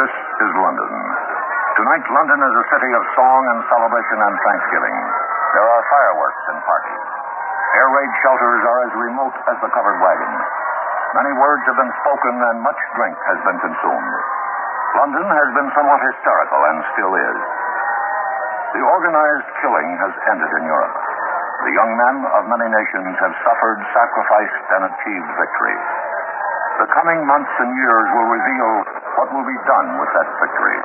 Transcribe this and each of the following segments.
This is London. Tonight, London is a city of song and celebration and thanksgiving. There are fireworks and parties. Air raid shelters are as remote as the covered wagon. Many words have been spoken and much drink has been consumed. London has been somewhat hysterical and still is. The organized killing has ended in Europe. The young men of many nations have suffered, sacrificed, and achieved victory. The coming months and years will reveal what will be done with that victory.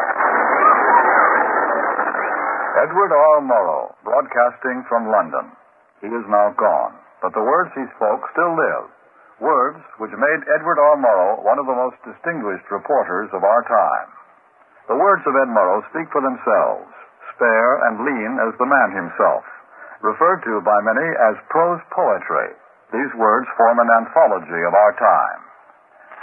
Edward R. Murrow, broadcasting from London. He is now gone, but the words he spoke still live. Words which made Edward R. Murrow one of the most distinguished reporters of our time. The words of Ed Murrow speak for themselves, spare and lean as the man himself, referred to by many as prose poetry. These words form an anthology of our time.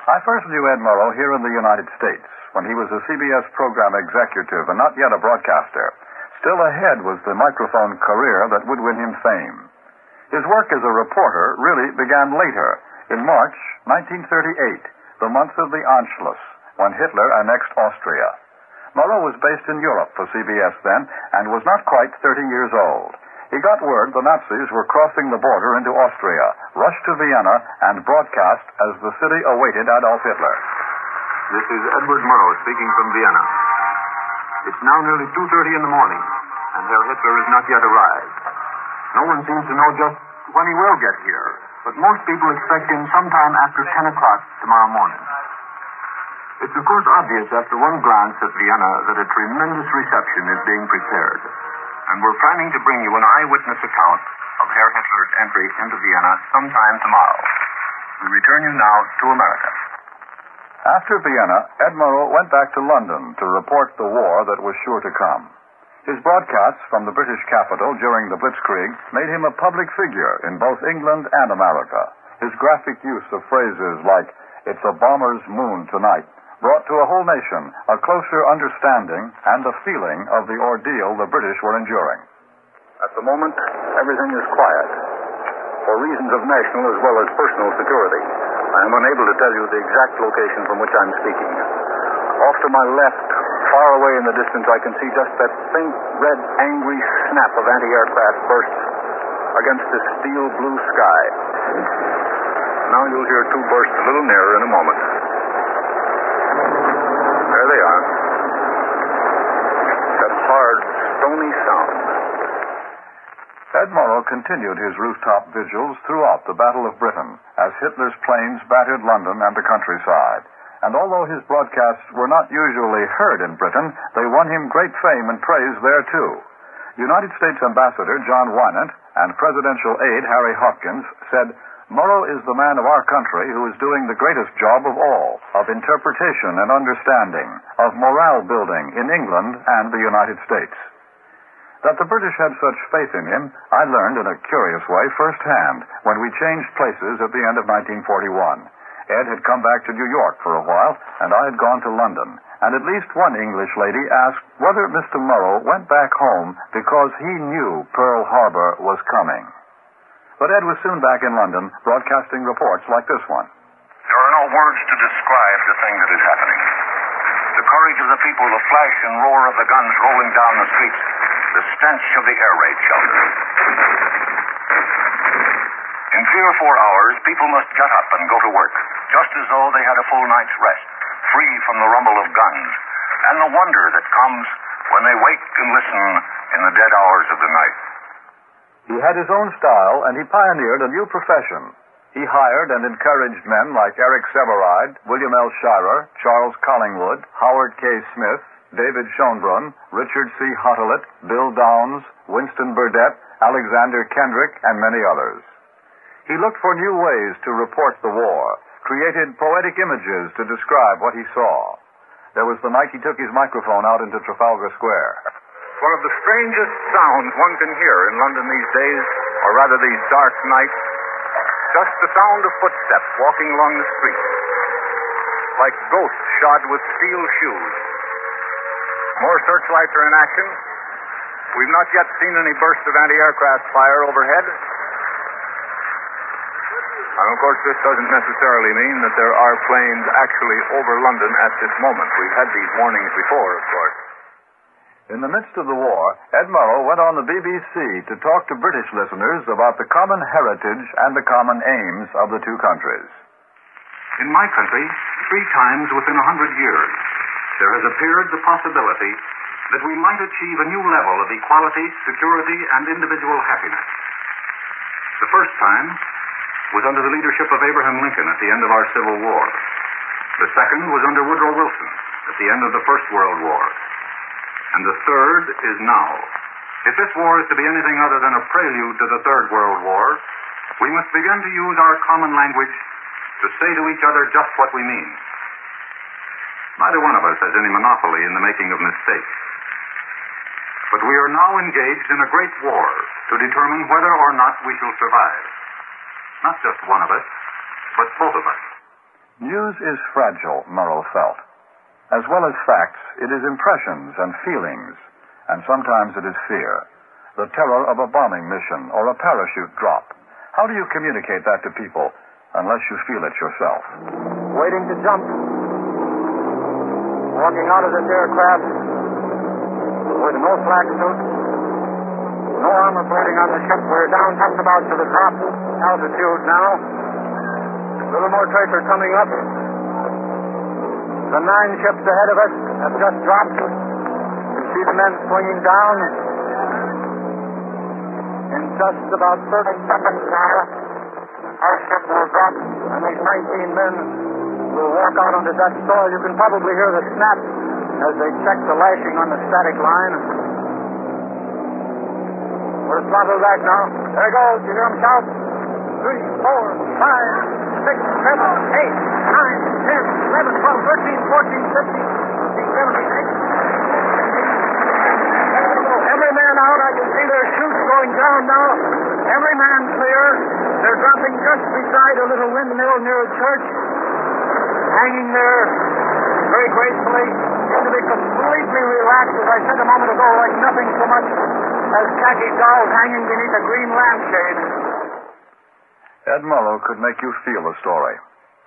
I first knew Ed Murrow here in the United States when he was a CBS program executive and not yet a broadcaster. Still ahead was the microphone career that would win him fame. His work as a reporter really began later, in March 1938, the month of the Anschluss, when Hitler annexed Austria. Murrow was based in Europe for CBS then and was not quite 30 years old. He got word the Nazis were crossing the border into Austria, rushed to Vienna, and broadcast as the city awaited Adolf Hitler. This is Edward Murrow speaking from Vienna. It's now nearly 2.30 in the morning, and Herr Hitler has not yet arrived. No one seems to know just when he will get here, but most people expect him sometime after 10 o'clock tomorrow morning. It's of course obvious after one glance at Vienna that a tremendous reception is being prepared. And we're planning to bring you an eyewitness account of Herr Hitler's entry into Vienna sometime tomorrow. We return you now to America. After Vienna, Ed Murrow went back to London to report the war that was sure to come. His broadcasts from the British capital during the Blitzkrieg made him a public figure in both England and America. His graphic use of phrases like, it's a bomber's moon tonight, brought to a whole nation a closer understanding and a feeling of the ordeal the British were enduring. At the moment, everything is quiet. For reasons of national as well as personal security, I am unable to tell you the exact location from which I'm speaking. Off to my left, far away in the distance, I can see just that faint, red, angry snap of anti-aircraft bursts against the steel blue sky. Now you'll hear two bursts a little nearer in a moment. They are. That hard, stony sound. Ed Murrow continued his rooftop vigils throughout the Battle of Britain as Hitler's planes battered London and the countryside. And although his broadcasts were not usually heard in Britain, they won him great fame and praise there too. United States Ambassador John Winant and presidential aide Harry Hopkins said, Murrow is the man of our country who is doing the greatest job of all, of interpretation and understanding, of morale building in England and the United States. That the British had such faith in him, I learned in a curious way firsthand when we changed places at the end of 1941. Ed had come back to New York for a while, and I had gone to London. And at least one English lady asked whether Mr. Murrow went back home because he knew Pearl Harbor was coming. But Ed was soon back in London, broadcasting reports like this one. There are no words to describe the thing that is happening. The courage of the people, the flash and roar of the guns rolling down the streets, the stench of the air raid shelter. In three or four hours, people must get up and go to work, just as though they had a full night's rest, free from the rumble of guns and the wonder that comes when they wake and listen in the dead hours of the night. He had his own style, and he pioneered a new profession. He hired and encouraged men like Eric Sevareid, William L. Shirer, Charles Collingwood, Howard K. Smith, David Schoenbrun, Richard C. Hottelet, Bill Downs, Winston Burdett, Alexander Kendrick, and many others. He looked for new ways to report the war, created poetic images to describe what he saw. There was the night he took his microphone out into Trafalgar Square. One of the strangest sounds one can hear in London these days, or rather these dark nights, just the sound of footsteps walking along the street, like ghosts shod with steel shoes. More searchlights are in action. We've not yet seen any burst of anti-aircraft fire overhead. And of course, this doesn't necessarily mean that there are planes actually over London at this moment. We've had these warnings before, of course. In the midst of the war, Ed Murrow went on the BBC to talk to British listeners about the common heritage and the common aims of the two countries. In my country, three times within a hundred years, there has appeared the possibility that we might achieve a new level of equality, security, and individual happiness. The first time was under the leadership of Abraham Lincoln at the end of our Civil War. The second was under Woodrow Wilson at the end of the First World War. And the third is now. If this war is to be anything other than a prelude to the Third World War, we must begin to use our common language to say to each other just what we mean. Neither one of us has any monopoly in the making of mistakes. But we are now engaged in a great war to determine whether or not we shall survive. Not just one of us, but both of us. News is fragile, Murrow felt. As well as facts, it is impressions and feelings, and sometimes it is fear. The terror of a bombing mission or a parachute drop. How do you communicate that to people unless you feel it yourself? Waiting to jump. Walking out of this aircraft with no flak suit, no armor plating on the ship. We're down just about to the top altitude now. A little more tracer coming up. The nine ships ahead of us have just dropped. You see the men swinging down. In just about 30 seconds our ship will drop, and these 19 men will walk out onto that soil. You can probably hear the snap as they check the lashing on the static line. We're throttled back now. There he goes. You hear him shout? Three, four, five, six, seven, eight, nine, ten, eleven, twelve, thirteen, fourteen, fifteen, sixteen, seventeen, eighteen. Every man out. I can see their chutes going down now. Every man clear. They're dropping just beside a little windmill near a church, hanging there very gracefully. Seem to be completely relaxed, as I said a moment ago, like nothing so much as khaki dolls hanging beneath a green lampshade. Ed Murrow could make you feel a story.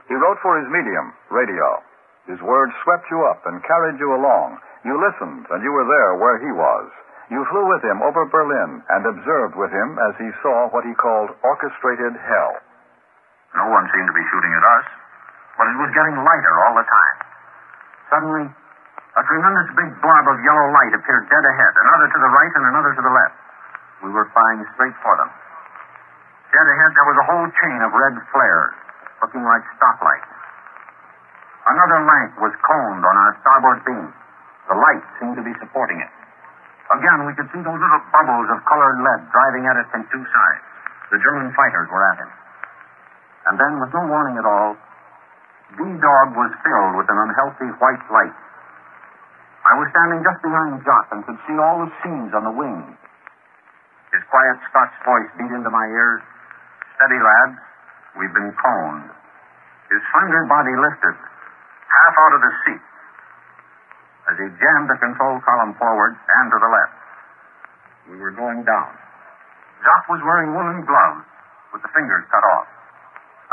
He wrote for his medium, radio. His words swept you up and carried you along. You listened, and you were there where he was. You flew with him over Berlin and observed with him as he saw what he called orchestrated hell. No one seemed to be shooting at us, but it was getting lighter all the time. Suddenly, a tremendous big blob of yellow light appeared dead ahead, another to the right and another to the left. We were flying straight for them. Dead ahead, there was a whole chain of red flares, looking like stoplights. Another Lanc was coned on our starboard beam. The light seemed to be supporting it. Again, we could see those little bubbles of colored lead driving at it from two sides. The German fighters were at him. And then, with no warning at all, D Dog was filled with an unhealthy white light. I was standing just behind Jock and could see all the seams on the wing. His quiet Scotch voice beat into my ears. Steady, lads. We've been coned. His slender body lifted, half out of the seat, as he jammed the control column forward and to the left. We were going down. Jock was wearing woolen gloves with the fingers cut off.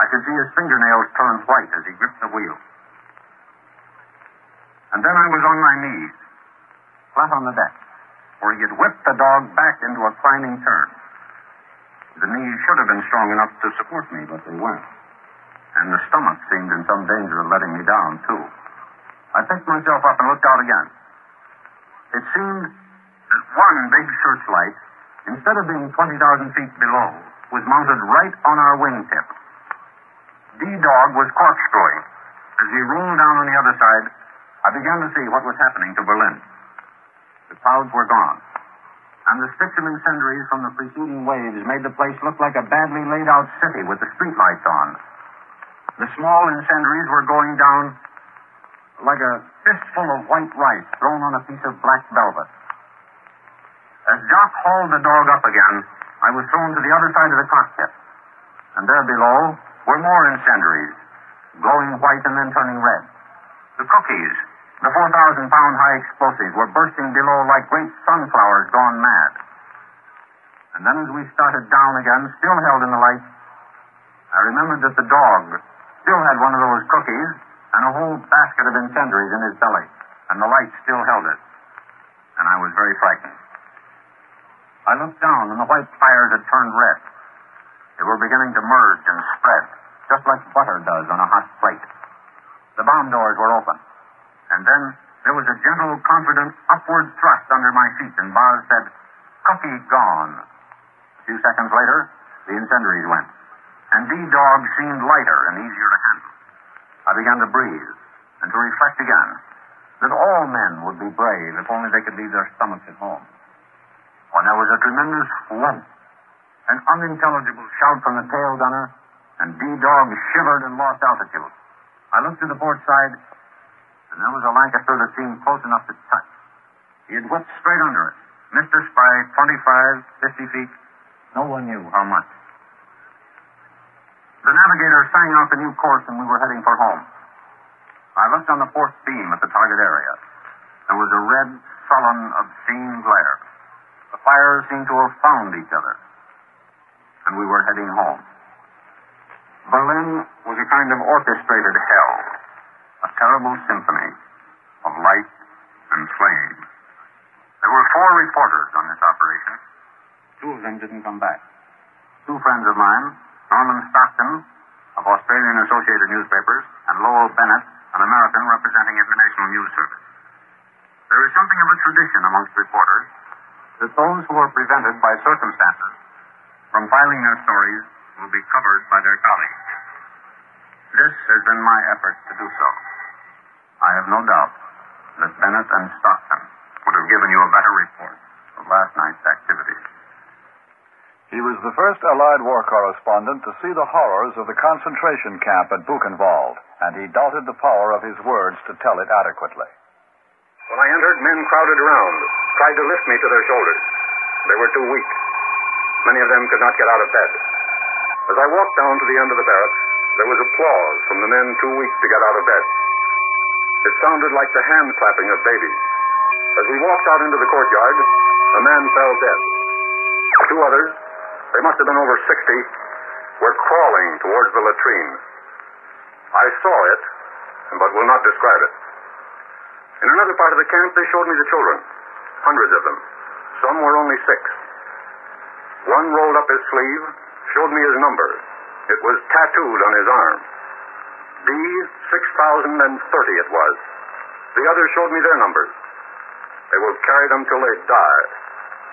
I could see his fingernails turn white as he gripped the wheel. And then I was on my knees, flat on the deck, where he had whipped the dog back into a climbing turn. The knees should have been strong enough to support me, but they weren't. And the stomach seemed in some danger of letting me down, too. I picked myself up and looked out again. It seemed that one big searchlight, instead of being 20,000 feet below, was mounted right on our wingtip. D-Dog was corkscrewing. As he rolled down on the other side, I began to see what was happening to Berlin. The clouds were gone, and the sticks of incendiaries from the preceding waves made the place look like a badly laid out city with the streetlights on. The small incendiaries were going down like a fistful of white rice thrown on a piece of black velvet. As Jock hauled the dog up again, I was thrown to the other side of the cockpit. And there below were more incendiaries, glowing white and then turning red. The cookies, the 4,000 pound high explosives, were bursting below like great sunflowers gone mad. And then as we started down again, still held in the light, I remembered that the dog still had one of those cookies and a whole basket of incendiaries in his belly, and the light still held it. And I was very frightened. I looked down, and the white fires had turned red. They were beginning to merge and spread, just like butter does on a hot plate. The bomb doors were open. And then there was a gentle, confident upward thrust under my feet, and Boz said, Cookie gone. A few seconds later, the incendiaries went, and D-Dog seemed lighter and easier to handle. I began to breathe and to reflect again that all men would be brave if only they could leave their stomachs at home. When there was a tremendous whoop, an unintelligible shout from the tail gunner, and D-Dog shivered and lost altitude. I looked to the port side, and there was a Lancaster that seemed close enough to touch. He had whipped straight under it, missed us by 25, 50 feet. No one knew how much. The navigator sang out the new course, and we were heading for home. I looked on the fourth beam at the target area. There was a red, sullen, obscene glare. The fires seemed to have found each other. And we were heading home. Berlin was a kind of orchestrated hell, a terrible symphony of light and flame. There were four reporters on this operation. Two of them didn't come back. Two friends of mine, Norman Stockton of Australian Associated Newspapers, and Lowell Bennett, an American representing International News Service. There is something of a tradition amongst reporters that those who are prevented by circumstances from filing their stories will be covered by their colleagues. This has been my effort to do so. I have no doubt that Bennett and Stockton would have given you a better report of last night's activities. He was the first Allied war correspondent to see the horrors of the concentration camp at Buchenwald, and he doubted the power of his words to tell it adequately. When I entered, men crowded around, tried to lift me to their shoulders. They were too weak. Many of them could not get out of bed. As I walked down to the end of the barracks, there was applause from the men too weak to get out of bed. It sounded like the hand clapping of babies. As we walked out into the courtyard, a man fell dead. Two others, they must have been over 60, were crawling towards the latrine. I saw it, but will not describe it. In another part of the camp, they showed me the children, hundreds of them. Some were only six. One rolled up his sleeve, showed me his number. It was tattooed on his arm. B, 6030 it was. The others showed me their numbers. They will carry them till they die.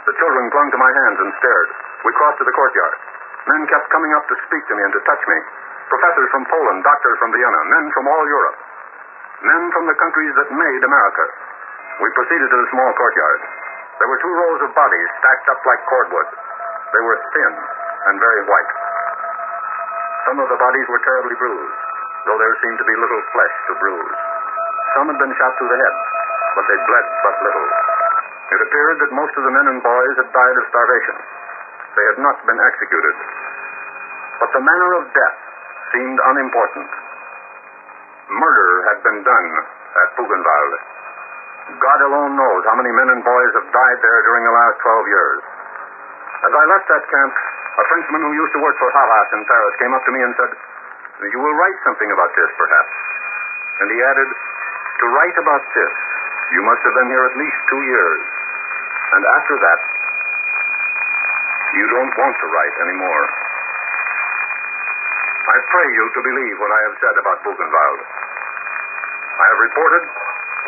The children clung to my hands and stared. We crossed to the courtyard. Men kept coming up to speak to me and to touch me. Professors from Poland, doctors from Vienna, men from all Europe. Men from the countries that made America. We proceeded to the small courtyard. There were two rows of bodies stacked up like cordwood. They were thin and very white. Some of the bodies were terribly bruised, though there seemed to be little flesh to bruise. Some had been shot through the head, but they bled but little. It appeared that most of the men and boys had died of starvation. They had not been executed. But the manner of death seemed unimportant. Murder had been done at Buchenwald. God alone knows how many men and boys have died there during the last 12 years. As I left that camp, a Frenchman who used to work for Havas in Paris came up to me and said, You will write something about this, perhaps. And he added, To write about this, you must have been here at least two years. And after that, you don't want to write anymore. I pray you to believe what I have said about Buchenwald. I have reported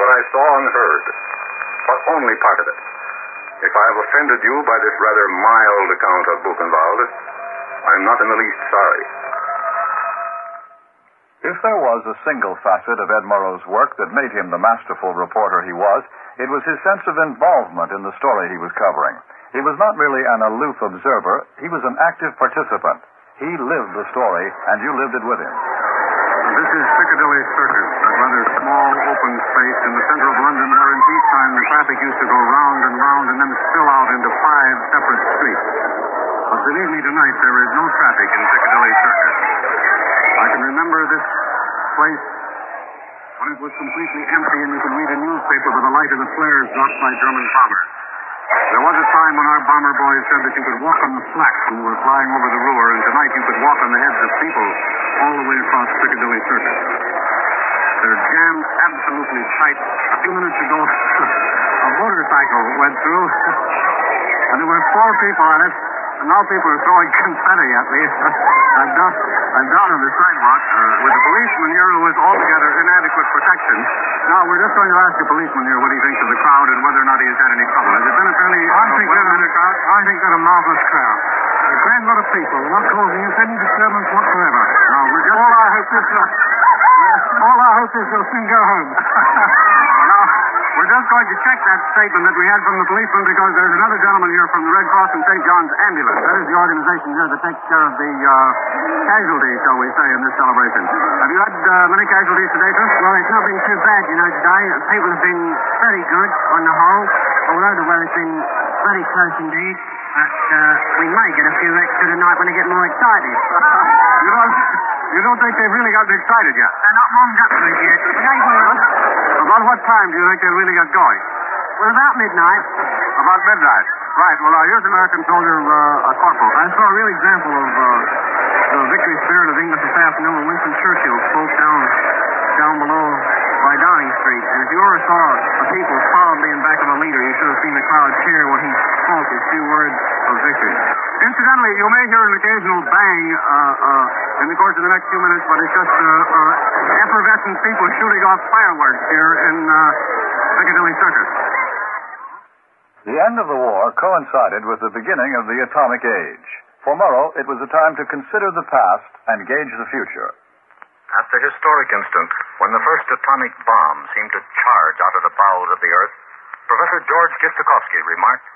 what I saw and heard, but only part of it. If I have offended you by this rather mild account of Buchenwald, I am not in the least sorry. If there was a single facet of Ed Murrow's work that made him the masterful reporter he was, it was his sense of involvement in the story he was covering. He was not merely an aloof observer, he was an active participant. He lived the story, and you lived it with him. This is Piccadilly Circus, a rather small open space in the center of London where in peacetime the traffic used to go round and round and then spill out into five separate streets. But believe me, tonight there is no traffic in Piccadilly Circus. I can remember this place when it was completely empty and you could read a newspaper by the light of the flares dropped by German bombers. There was a time when our bomber boys said that you could walk on the slacks when you were flying over the Ruhr, and tonight you could walk on the heads of people all the way across Piccadilly Circus. They're jammed absolutely tight. A few minutes ago, a motorcycle went through, and there were four people on it, and now people are throwing confetti at me. I'm down, I'm down on the uh, Uh, with a policeman here who is altogether inadequate protection. Now, we're just going to ask the policeman here what he thinks of the crowd and whether or not he has had any trouble. Has it been a fairly... I think well that- mannered crowd? I think that a marvelous crowd. A grand lot of people, not causing us any disturbance whatsoever. Now. All I hope is that, all I hope is they'll soon go home. We're just going to check that statement that we had from the policeman because there's another gentleman here from the Red Cross and St. John's Ambulance. That is the organization here that takes care of the uh, casualties, shall we say, in this celebration. Have you had uh, many casualties today, sir? Well, it's not been too bad, you know, today. People have been very good on the whole, although the weather's been very close indeed. But uh, we may get a few extra tonight when they get more excited. you don't, you don't think they've really gotten excited yet? They're not warmed up to it yet. But they will. About what time do you think they really got going? Well, about midnight. About midnight. Right. Well, now, here's American soldier, uh, a corporal. I saw a real example of uh, the victory spirit of England this afternoon when Winston Churchill spoke down down below by Downing Street. And if you ever saw the people solidly in back of a leader, you should have seen the crowd cheer when he spoke his few words of victory. Incidentally, you may hear an occasional bang uh, uh, in the course of the next few minutes, but it's just uh, uh, effervescent people shooting off fireworks here in uh, Piccadilly Circus. The end of the war coincided with the beginning of the atomic age. For Murrow, it was a time to consider the past and gauge the future. At the historic instant when the first atomic bomb seemed to charge out of the bowels of the earth, Professor George Kistiakowsky remarked,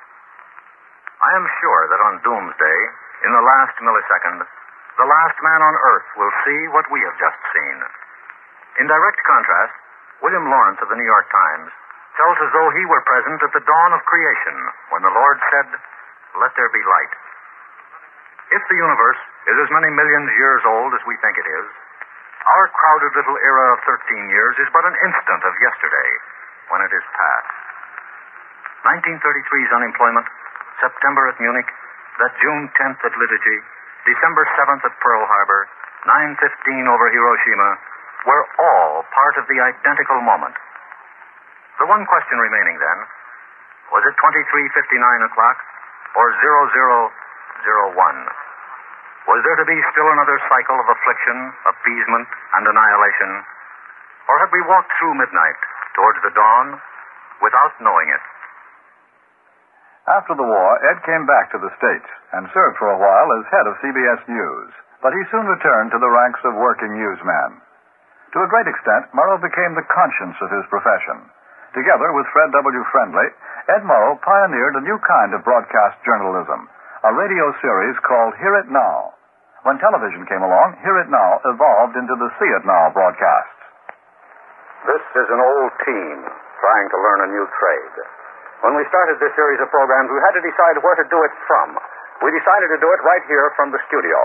I am sure that on Doomsday, in the last millisecond, the last man on earth will see what we have just seen. In direct contrast, William Lawrence of the New York Times tells as though he were present at the dawn of creation when the Lord said, Let there be light. If the universe is as many millions years old as we think it is, our crowded little era of 13 years is but an instant of yesterday when it is past. 1933's unemployment, September at Munich, that June 10th at Lidice, December 7th at Pearl Harbor, 9.15 over Hiroshima, were all part of the identical moment. The one question remaining then, was it 23.59 o'clock or 0001? Was there to be still another cycle of affliction, appeasement, and annihilation? Or had we walked through midnight towards the dawn without knowing it? After the war, Ed came back to the States and served for a while as head of CBS News, but he soon returned to the ranks of working newsman. To a great extent, Murrow became the conscience of his profession. Together with Fred W. Friendly, Ed Murrow pioneered a new kind of broadcast journalism, a radio series called Hear It Now. When television came along, Hear It Now evolved into the See It Now broadcasts. This is an old team trying to learn a new trade. When we started this series of programs, we had to decide where to do it from. We decided to do it right here from the studio.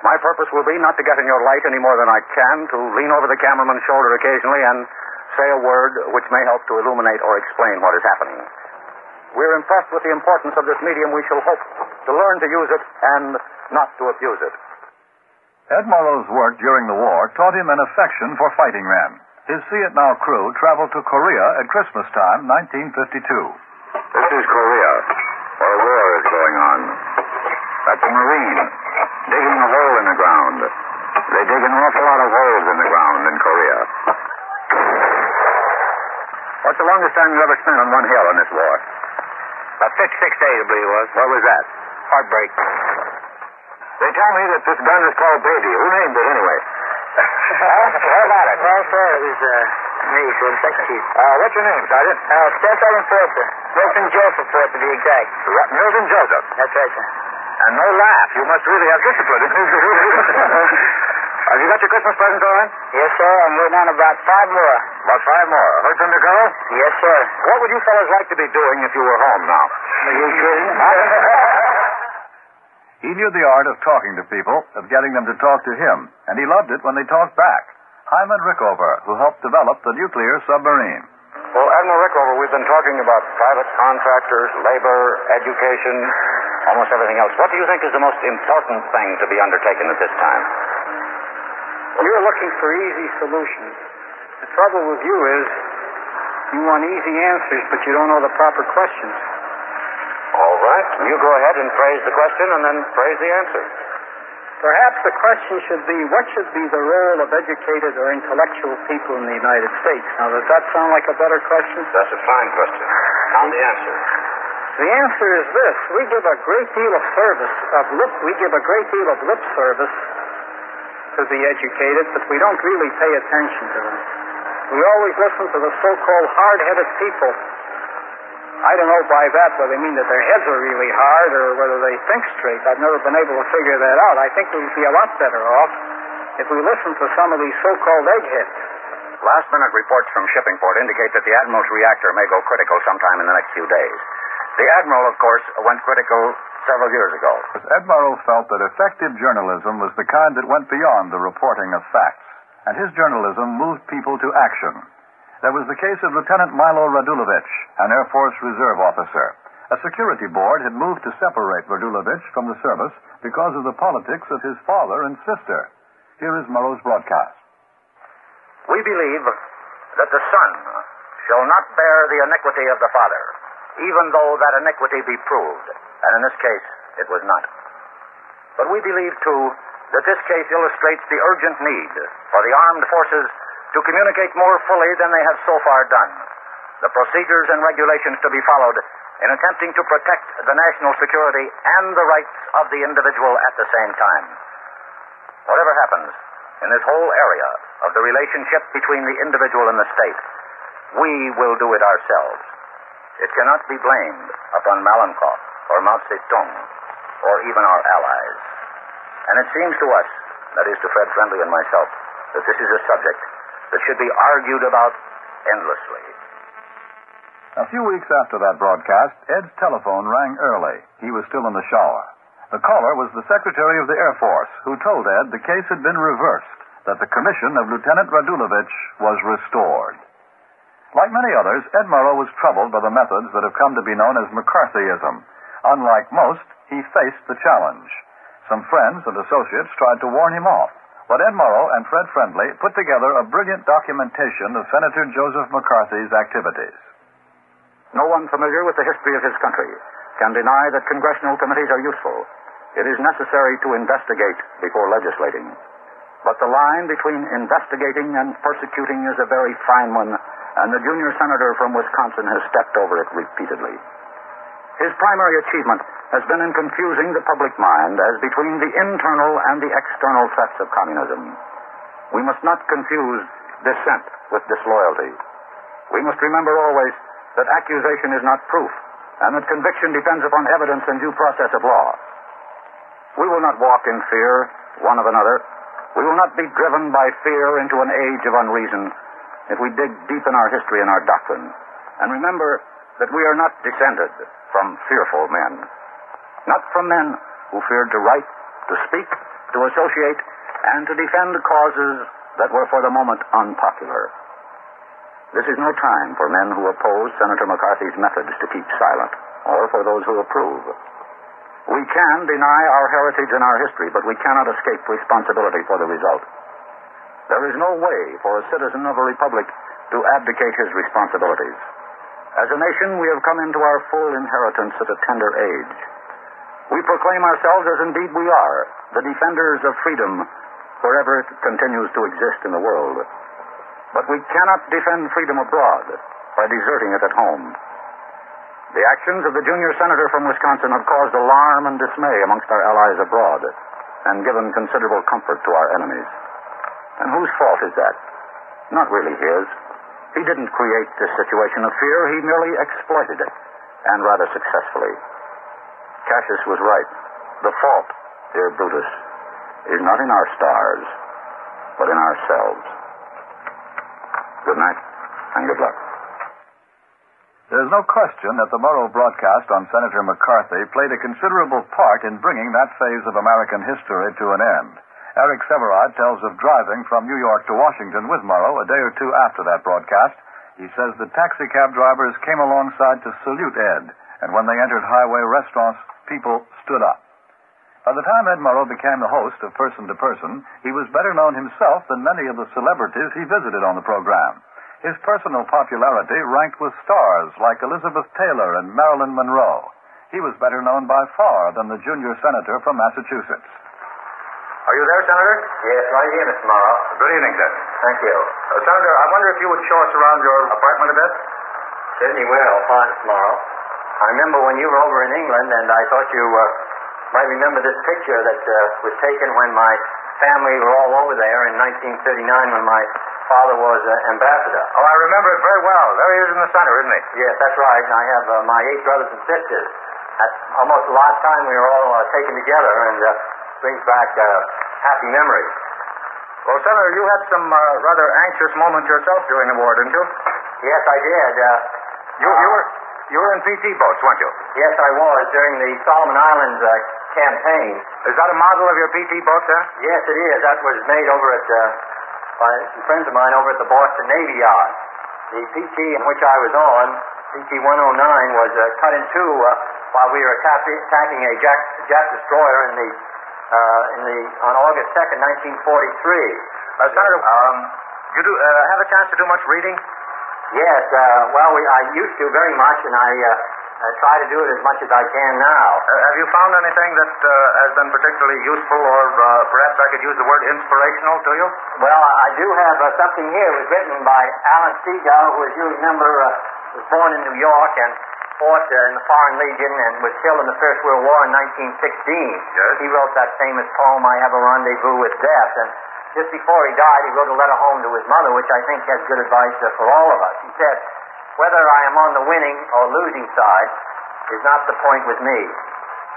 My purpose will be not to get in your light any more than I can, to lean over the cameraman's shoulder occasionally and say a word which may help to illuminate or explain what is happening. We're impressed with the importance of this medium. We shall hope to learn to use it and not to abuse it. Ed Murrow's work during the war taught him an affection for fighting men. His See It Now crew traveled to Korea at Christmas time, 1952. This is Korea, where war is going on. That's a Marine digging a hole in the ground. They dig an awful lot of holes in the ground in Korea. What's the longest time you ever spent on one hill in this war? About 56 days, I believe it was. What was that? Heartbreak. They tell me that this gun is called Baby. Who named it anyway? How about it? Well, sir, it was uh, me, the chief. Uh, what's your name, Sergeant? Uh, Staff Sergeant Ford, sir. Milton Joseph Ford, to be exact. Milton Joseph. That's right, sir. And no laugh. You must really have discipline. have you got your Christmas presents all right? Yes, sir. I'm waiting on about five more. About five more. Heard from the girl? Yes, sir. What would you fellas like to be doing if you were home now? You kidding? He knew the art of talking to people, of getting them to talk to him, and he loved it when they talked back. Hyman Rickover, who helped develop the nuclear submarine. Well, Admiral Rickover, we've been talking about private contractors, labor, education, almost everything else. What do you think is the most important thing to be undertaken at this time? You're looking for easy solutions. The trouble with you is you want easy answers, but you don't know the proper questions. All right. You go ahead and phrase the question and then phrase the answer. Perhaps the question should be what should be the role of educated or intellectual people in the United States? Now, does that sound like a better question? That's a fine question. Now the answer. The answer is this. We give a great deal of service, of lip, we give a great deal of lip service to the educated, but we don't really pay attention to them. We always listen to the so-called hard-headed people I don't know by that whether they mean that their heads are really hard or whether they think straight. I've never been able to figure that out. I think we'd be a lot better off if we listened to some of these so-called eggheads. Last minute reports from Shippingport indicate that the Admiral's reactor may go critical sometime in the next few days. The Admiral, of course, went critical several years ago. Ed Murrow felt that effective journalism was the kind that went beyond the reporting of facts, and his journalism moved people to action. There was the case of Lieutenant Milo Radulovich, an Air Force Reserve officer. A security board had moved to separate Radulovich from the service because of the politics of his father and sister. Here is Murrow's broadcast. We believe that the son shall not bear the iniquity of the father, even though that iniquity be proved. And in this case, it was not. But we believe, too, that this case illustrates the urgent need for the armed forces to communicate more fully than they have so far done. The procedures and regulations to be followed in attempting to protect the national security and the rights of the individual at the same time. Whatever happens in this whole area of the relationship between the individual and the state, we will do it ourselves. It cannot be blamed upon Malenkov or Mao Zedong or even our allies. And it seems to us, that is to Fred Friendly and myself, that this is a subject that should be argued about endlessly. A few weeks after that broadcast, Ed's telephone rang early. He was still in the shower. The caller was the Secretary of the Air Force, who told Ed the case had been reversed, that the commission of Lieutenant Radulovich was restored. Like many others, Ed Murrow was troubled by the methods that have come to be known as McCarthyism. Unlike most, he faced the challenge. Some friends and associates tried to warn him off. But Ed Murrow and Fred Friendly put together a brilliant documentation of Senator Joseph McCarthy's activities. No one familiar with the history of his country can deny that congressional committees are useful. It is necessary to investigate before legislating. But the line between investigating and persecuting is a very fine one, and the junior senator from Wisconsin has stepped over it repeatedly. His primary achievement has been in confusing the public mind as between the internal and the external threats of communism. We must not confuse dissent with disloyalty. We must remember always that accusation is not proof, and that conviction depends upon evidence and due process of law. We will not walk in fear one of another. We will not be driven by fear into an age of unreason if we dig deep in our history and our doctrine. And remember that we are not descended from fearful men, not from men who feared to write, to speak, to associate, and to defend causes that were for the moment unpopular. This is no time for men who oppose Senator McCarthy's methods to keep silent, or for those who approve. We can deny our heritage and our history, but we cannot escape responsibility for the result. There is no way for a citizen of a republic to abdicate his responsibilities. As a nation, we have come into our full inheritance at a tender age. We proclaim ourselves, as indeed we are, the defenders of freedom wherever it continues to exist in the world. But we cannot defend freedom abroad by deserting it at home. The actions of the junior senator from Wisconsin have caused alarm and dismay amongst our allies abroad and given considerable comfort to our enemies. And whose fault is that? Not really his. He didn't create this situation of fear, he merely exploited it, and rather successfully. Cassius was right. The fault, dear Brutus, is not in our stars, but in ourselves. Good night, and good luck. There's no question that the Murrow broadcast on Senator McCarthy played a considerable part in bringing that phase of American history to an end. Eric Sevareid tells of driving from New York to Washington with Murrow a day or two after that broadcast He says the taxicab drivers came alongside to salute Ed, and when they entered highway restaurants, people stood up. By the time Ed Murrow became the host of Person to Person, he was better known himself than many of the celebrities he visited on the program. His personal popularity ranked with stars like Elizabeth Taylor and Marilyn Monroe. He was better known by far than the junior senator from Massachusetts. Are you there, Senator? Yes, right here, Mr. Murrow. Good evening, sir. Thank you. Uh, Senator, I wonder if you would show us around your apartment a bit? Certainly will. Fine, Mr. Murrow. I remember when you were over in England, and I thought you uh, might remember this picture that uh, was taken when my family were all over there in 1939 when my father was uh, ambassador. Oh, I remember it very well. There he is in the center, isn't he? Yes, that's right. I have uh, my eight brothers and sisters. That's almost the last time we were all uh, taken together, and uh, brings back uh, happy memories. Well, Senator, you had some uh, rather anxious moments yourself during the war, didn't you? Yes, I did. Uh, You, you were you were in PT boats, weren't you? yes, I was during the Solomon Islands uh, campaign. Is that a model of your PT boat, sir? Yes, it is. That was made over at uh, by some friends of mine over at the Boston Navy Yard. The PT in which I was on, PT 109, was uh, cut in two uh, while we were attacking, attacking a Jack, Jap destroyer in the uh, in the on August 2nd, 1943. Uh, Senator, um, you do uh, have a chance to do much reading? Yes, uh, well, we, I used to very much, and I uh, uh, try to do it as much as I can now. Uh, have you found anything that uh, has been particularly useful, or uh, perhaps I could use the word inspirational to you? Well, I do have uh, something here. It was written by Alan Seeger, who, as you remember, uh, was born in New York and fought uh, in the Foreign Legion and was killed in the First World War in 1916. Yes. He wrote that famous poem, I Have a Rendezvous with Death. And just before he died, he wrote a letter home to his mother, which I think has good advice for all of us. He said, Whether I am on the winning or losing side is not the point with me.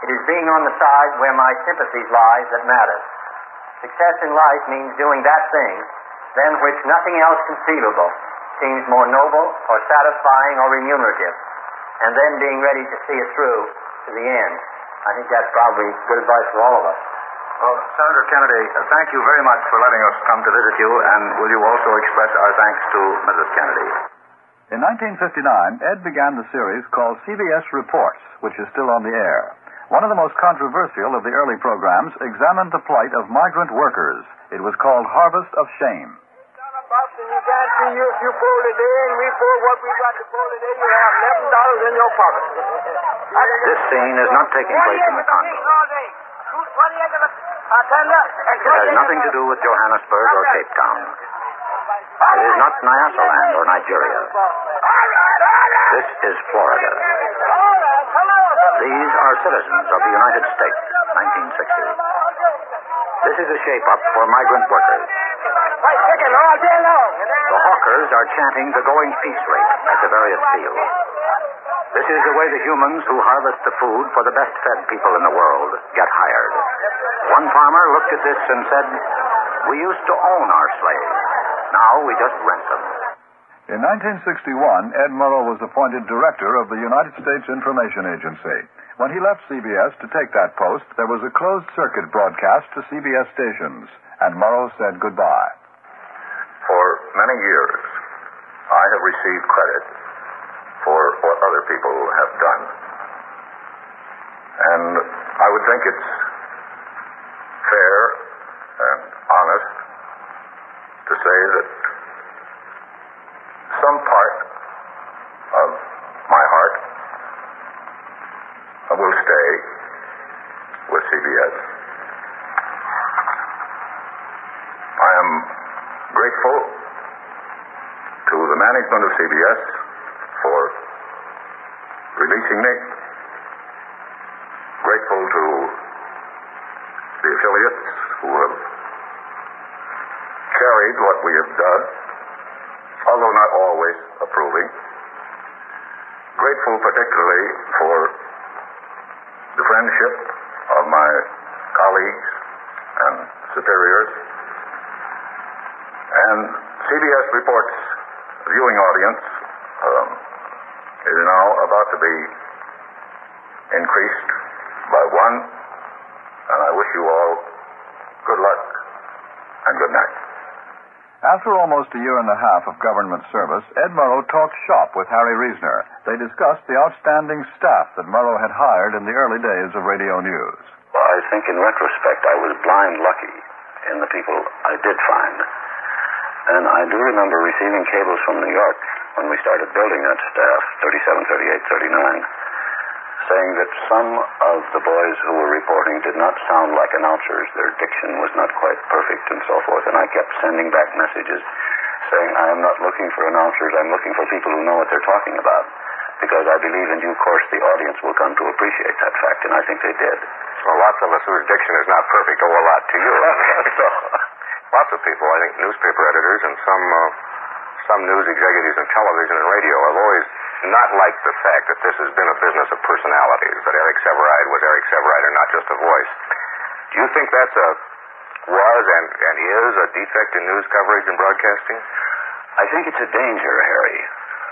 It is being on the side where my sympathies lie that matters. Success in life means doing that thing than which nothing else conceivable seems more noble or satisfying or remunerative, and then being ready to see it through to the end. I think that's probably good advice for all of us. Well, Senator Kennedy, uh, thank you very much for letting us come to visit you, and will you also express our thanks to Mrs. Kennedy? In 1959, Ed began the series called CBS Reports, which is still on the air. One of the most controversial of the early programs examined the plight of migrant workers. It was called Harvest of Shame. Boston, you can't see you if you pull it in. We pull what we got to pull it. You have eleven dollars in your pocket. This scene is not taking place in the Congo. It has nothing to do with Johannesburg or Cape Town. It is not Nyasaland or Nigeria. This is Florida. These are citizens of the United States, 1960. This is a shape up for migrant workers. The hawkers are chanting the going piece rate at the various fields. This is the way the humans who harvest the food for the best fed people in the world get hired. One farmer looked at this and said, We used to own our slaves. Now we just rent them. In 1961, Ed Murrow was appointed director of the United States Information Agency. When he left CBS to take that post, there was a closed circuit broadcast to CBS stations, and Murrow said goodbye. For many years, I have received credit for what other people have done. And I would think it's fair and honest to say that some part of my heart will stay with CBS. I am grateful to the management of CBS for releasing me. Grateful to the affiliates who have carried what we have done, although not always approving. Grateful particularly for the friendship of my colleagues and superiors. And CBS Reports viewing audience um, is now about to be increased by one, and I wish you all good luck and good night. After almost a year and a half of government service, Ed Murrow talked shop with Harry Reasoner. They discussed the outstanding staff that Murrow had hired in the early days of radio news. Well, I think in retrospect I was blind lucky in the people I did find. And I do remember receiving cables from New York when we started building that staff, 37, 38, 39, saying that some of the boys who were reporting did not sound like announcers. Their diction was not quite perfect and so forth. And I kept sending back messages saying, I am not looking for announcers. I'm looking for people who know what they're talking about. Because I believe in due course the audience will come to appreciate that fact, and I think they did. Well, lots of us whose diction is not perfect owe a lot to you. so, lots of people, I think newspaper editors and some uh, some news executives in television and radio have always not like the fact that this has been a business of personalities, that Eric Sevareid was Eric Sevareid and not just a voice. Do you think that's a was and, and is a defect in news coverage and broadcasting? I think it's a danger, Harry.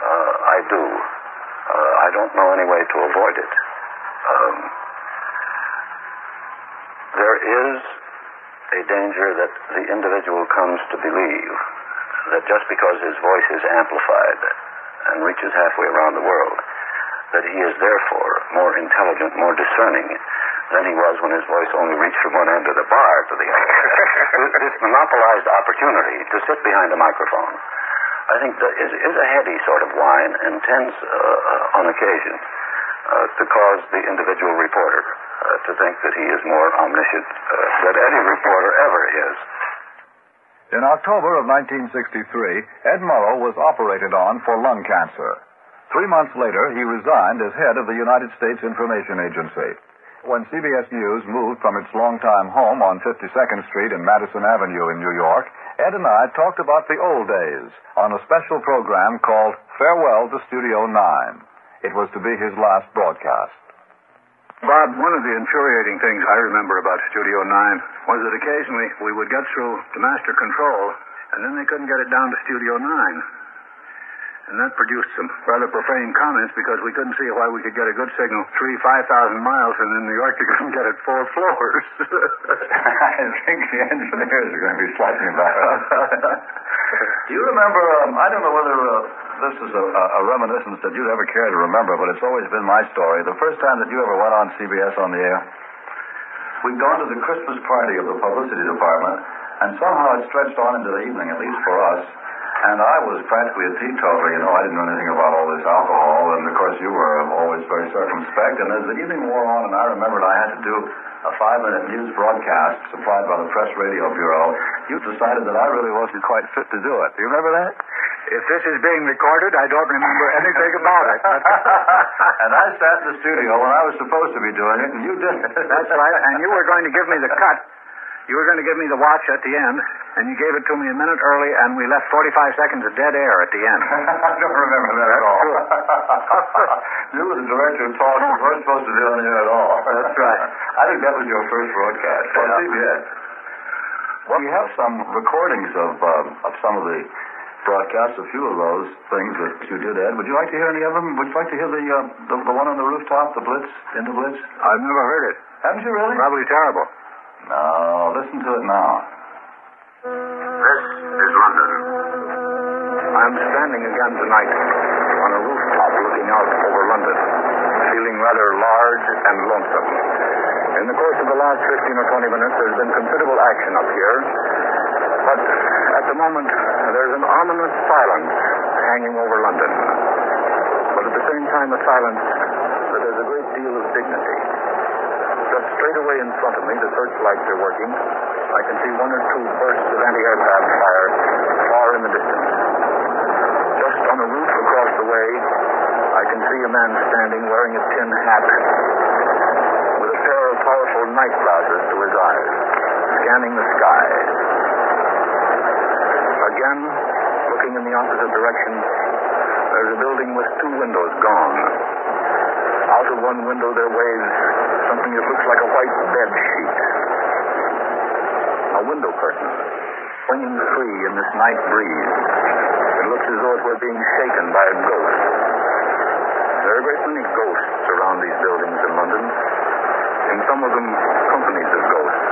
Uh, I do. Uh, I don't know any way to avoid it. Um, there is a danger that the individual comes to believe that just because his voice is amplified and reaches halfway around the world, that he is therefore more intelligent, more discerning than he was when his voice only reached from one end of the bar to the other. this monopolized opportunity to sit behind a microphone, I think that is, is a heady sort of wine and tends, uh, uh, on occasion, uh, to cause the individual reporter uh, to think that he is more omniscient uh, than any reporter ever is. In October of 1963, Ed Murrow was operated on for lung cancer. Three months later, he resigned as head of the United States Information Agency. When CBS News moved from its longtime home on 52nd Street and Madison Avenue in New York, Ed and I talked about the old days on a special program called Farewell to Studio 9. It was to be his last broadcast. Bob, one of the infuriating things I remember about Studio 9 was that occasionally we would get through to master control, and then they couldn't get it down to Studio 9. And that produced some rather profane comments because we couldn't see why we could get a good signal three, five thousand miles, and in New York you couldn't get it four floors. I think the engineers are going to be slightly embarrassed. Do you remember? Um, I don't know whether uh, this is a, a reminiscence that you'd ever care to remember, but it's always been my story. The first time that you ever went on CBS on the air, we'd gone to the Christmas party of the publicity department, and somehow it stretched on into the evening, at least for us. And I was practically a teetotaler, you know. I didn't know anything about all this alcohol, and of course you were always very circumspect. And as the evening wore on, and I remembered I had to do a five-minute news broadcast supplied by the Press Radio Bureau, you decided that I really wasn't quite fit to do it. Do you remember that? if this is being recorded, I don't remember anything about it. and I sat in the studio when I was supposed to be doing it, and you didn't. That's right. And you were going to give me the cut. You were going to give me the watch at the end, and you gave it to me a minute early, and we left 45 seconds of dead air at the end. I don't remember that at all. you were the director of talk. You weren't supposed to be on the air at all. That's right. I think that was your first broadcast on Yeah. CBS. Well, we have some recordings of um, of some of the broadcasts, a few of those things that you did, Ed. Would you like to hear any of them? Would you like to hear the uh, the, the one on the rooftop, the Blitz, in the Blitz? I've never heard it. Haven't you really? Probably terrible. No, listen to it now. This is London. I'm standing again tonight on a rooftop looking out over London, feeling rather large and lonesome. In the course of the last 15 or 20 minutes, there's been considerable action up here, but at the moment, there's an ominous silence hanging over London. But at the same time, a silence that has a great deal of dignity. Just straight away in front of me, the searchlights are working. I can see one or two bursts of anti-aircraft fire far in the distance. Just on the roof across the way, I can see a man standing wearing a tin hat with a pair of powerful night glasses to his eyes, scanning the sky. Again, looking in the opposite direction, there's a building with two windows gone. Out of one window there waves something that looks like a white bed sheet. A window curtain, swinging free in this night breeze. It looks as though it were being shaken by a ghost. There are a great many ghosts around these buildings in London, and some of them companies of ghosts.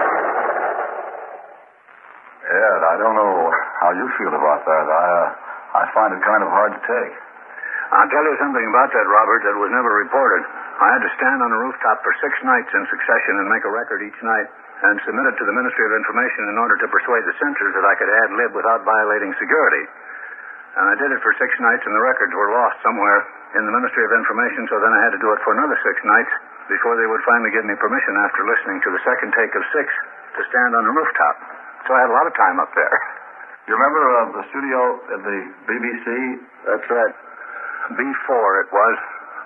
Ed, I don't know how you feel about that. I, uh, I find it kind of hard to take. I'll tell you something about that, Robert, that was never reported. I had to stand on a rooftop for six nights in succession and make a record each night and submit it to the Ministry of Information in order to persuade the censors that I could ad lib without violating security. And I did it for six nights, and the records were lost somewhere in the Ministry of Information, so then I had to do it for another six nights before they would finally give me permission after listening to the second take of six to stand on a rooftop. So I had a lot of time up there. You remember uh, the studio at the BBC? That's right. B4 it was,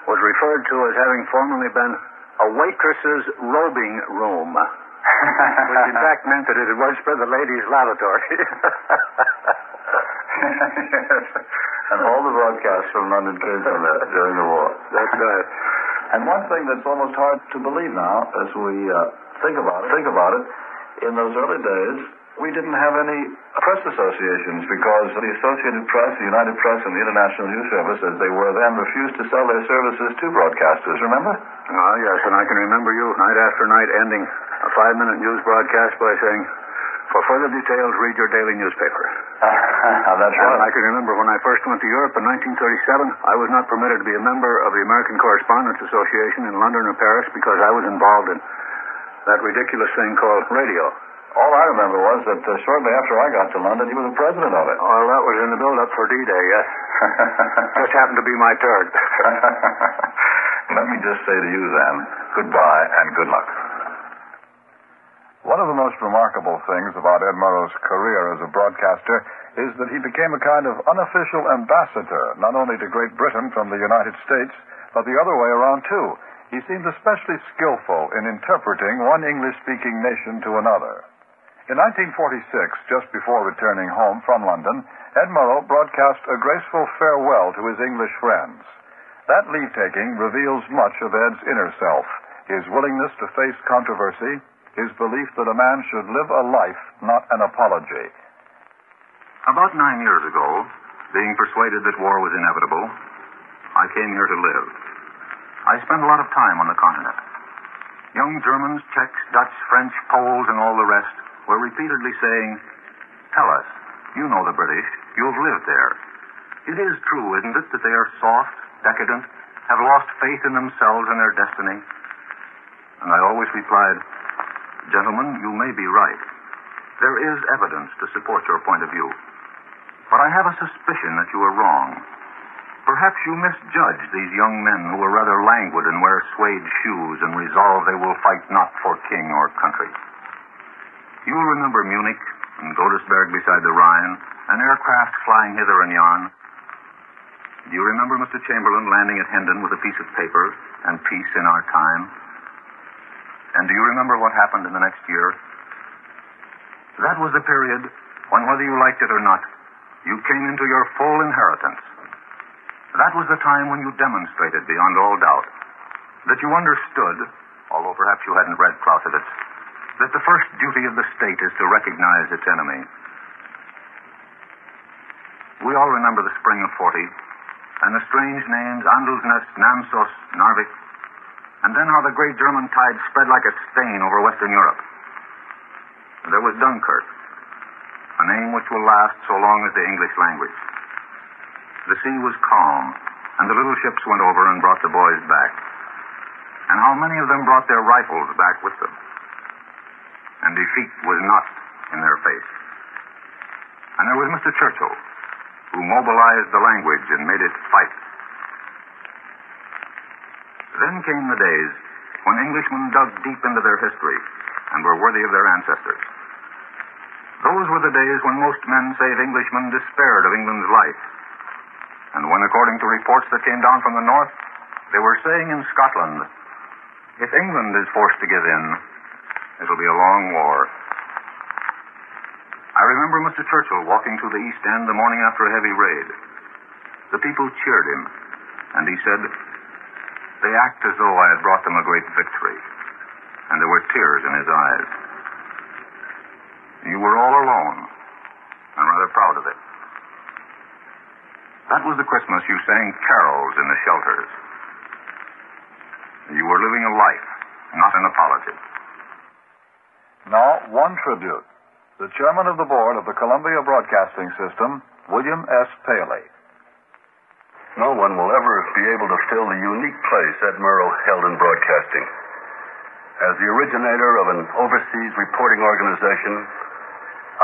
was referred to as having formerly been a waitress's robing room. which in fact meant that it was for the ladies' lavatory. And all the broadcasts from London came from there during the war. That's right. And one thing that's almost hard to believe now, as we uh, think about it, think about it, in those early days, we didn't have any press associations because the Associated Press, the United Press, and the International News Service, as they were then, refused to sell their services to broadcasters. Remember? Oh, yes, and I can remember you night after night ending a five-minute news broadcast by saying, "For further details, read your daily newspaper." Ah, that's And right. I can remember when I first went to Europe in 1937, I was not permitted to be a member of the American Correspondents Association in London or Paris because I was involved in that ridiculous thing called radio. All I remember was that uh, shortly after I got to London, you were the president of it. Well, that was in the build-up for D-Day, yes. Just happened to be my turn. Let me just say to you, then, goodbye and good luck. One of the most remarkable things about Ed Murrow's career as a broadcaster is that he became a kind of unofficial ambassador, not only to Great Britain from the United States, but the other way around, too. He seemed especially skillful in interpreting one English speaking nation to another. In 1946, just before returning home from London, Ed Murrow broadcast a graceful farewell to his English friends. That leave taking reveals much of Ed's inner self his willingness to face controversy, his belief that a man should live a life, not an apology. About nine years ago, being persuaded that war was inevitable, I came here to live. I spent a lot of time on the continent. Young Germans, Czechs, Dutch, French, Poles, and all the rest were repeatedly saying, Tell us, you know the British, you've lived there. It is true, isn't it, that they are soft, decadent, have lost faith in themselves and their destiny? And I always replied, Gentlemen, you may be right. There is evidence to support your point of view. But I have a suspicion that you are wrong. Perhaps you misjudge these young men who are rather languid and wear suede shoes and resolve they will fight not for king or country. You will remember Munich and Godesberg beside the Rhine, and aircraft flying hither and yon. Do you remember Mr. Chamberlain landing at Hendon with a piece of paper and peace in our time? And do you remember what happened in the next year? That was the period when, whether you liked it or not, you came into your full inheritance. That was the time when you demonstrated beyond all doubt that you understood, although perhaps you hadn't read Clausewitz, that the first duty of the state is to recognize its enemy. We all remember the spring of 40 and the strange names Andalsnes, Namsos, Narvik, and then how the great German tide spread like a stain over Western Europe. There was Dunkirk, a name which will last so long as the English language. The sea was calm, and the little ships went over and brought the boys back. And how many of them brought their rifles back with them? And defeat was not in their face. And there was Mr. Churchill, who mobilized the language and made it fight. Then came the days when Englishmen dug deep into their history and were worthy of their ancestors. Those were the days when most men save Englishmen despaired of England's life. And when, according to reports that came down from the north, they were saying in Scotland, if England is forced to give in, it'll be a long war. I remember Mr. Churchill walking through the East End the morning after a heavy raid. The people cheered him, and he said, They act as though I had brought them a great victory. And there were tears in his eyes. You were all alone, and rather proud of it. That was the Christmas you sang carols in the shelters. You were living a life, not an apology. Now, one tribute. the chairman of the board of the Columbia Broadcasting System, William S. Paley. No one will ever be able to fill the unique place Ed Murrow held in broadcasting. As the originator of an overseas reporting organization,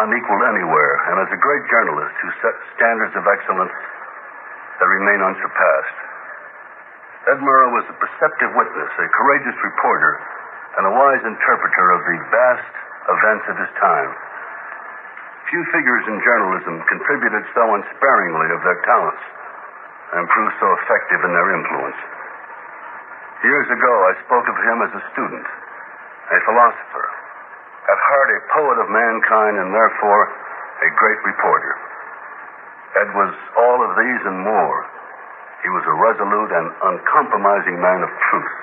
unequaled anywhere, and as a great journalist who set standards of excellence that remain unsurpassed. Ed Murrow was a perceptive witness, a courageous reporter, and a wise interpreter of the vast events of his time. Few figures in journalism contributed so unsparingly of their talents and proved so effective in their influence. Years ago, I spoke of him as a student, a philosopher, at heart a poet of mankind, and therefore a great reporter. Ed was all of these and more. He was a resolute and uncompromising man of truth.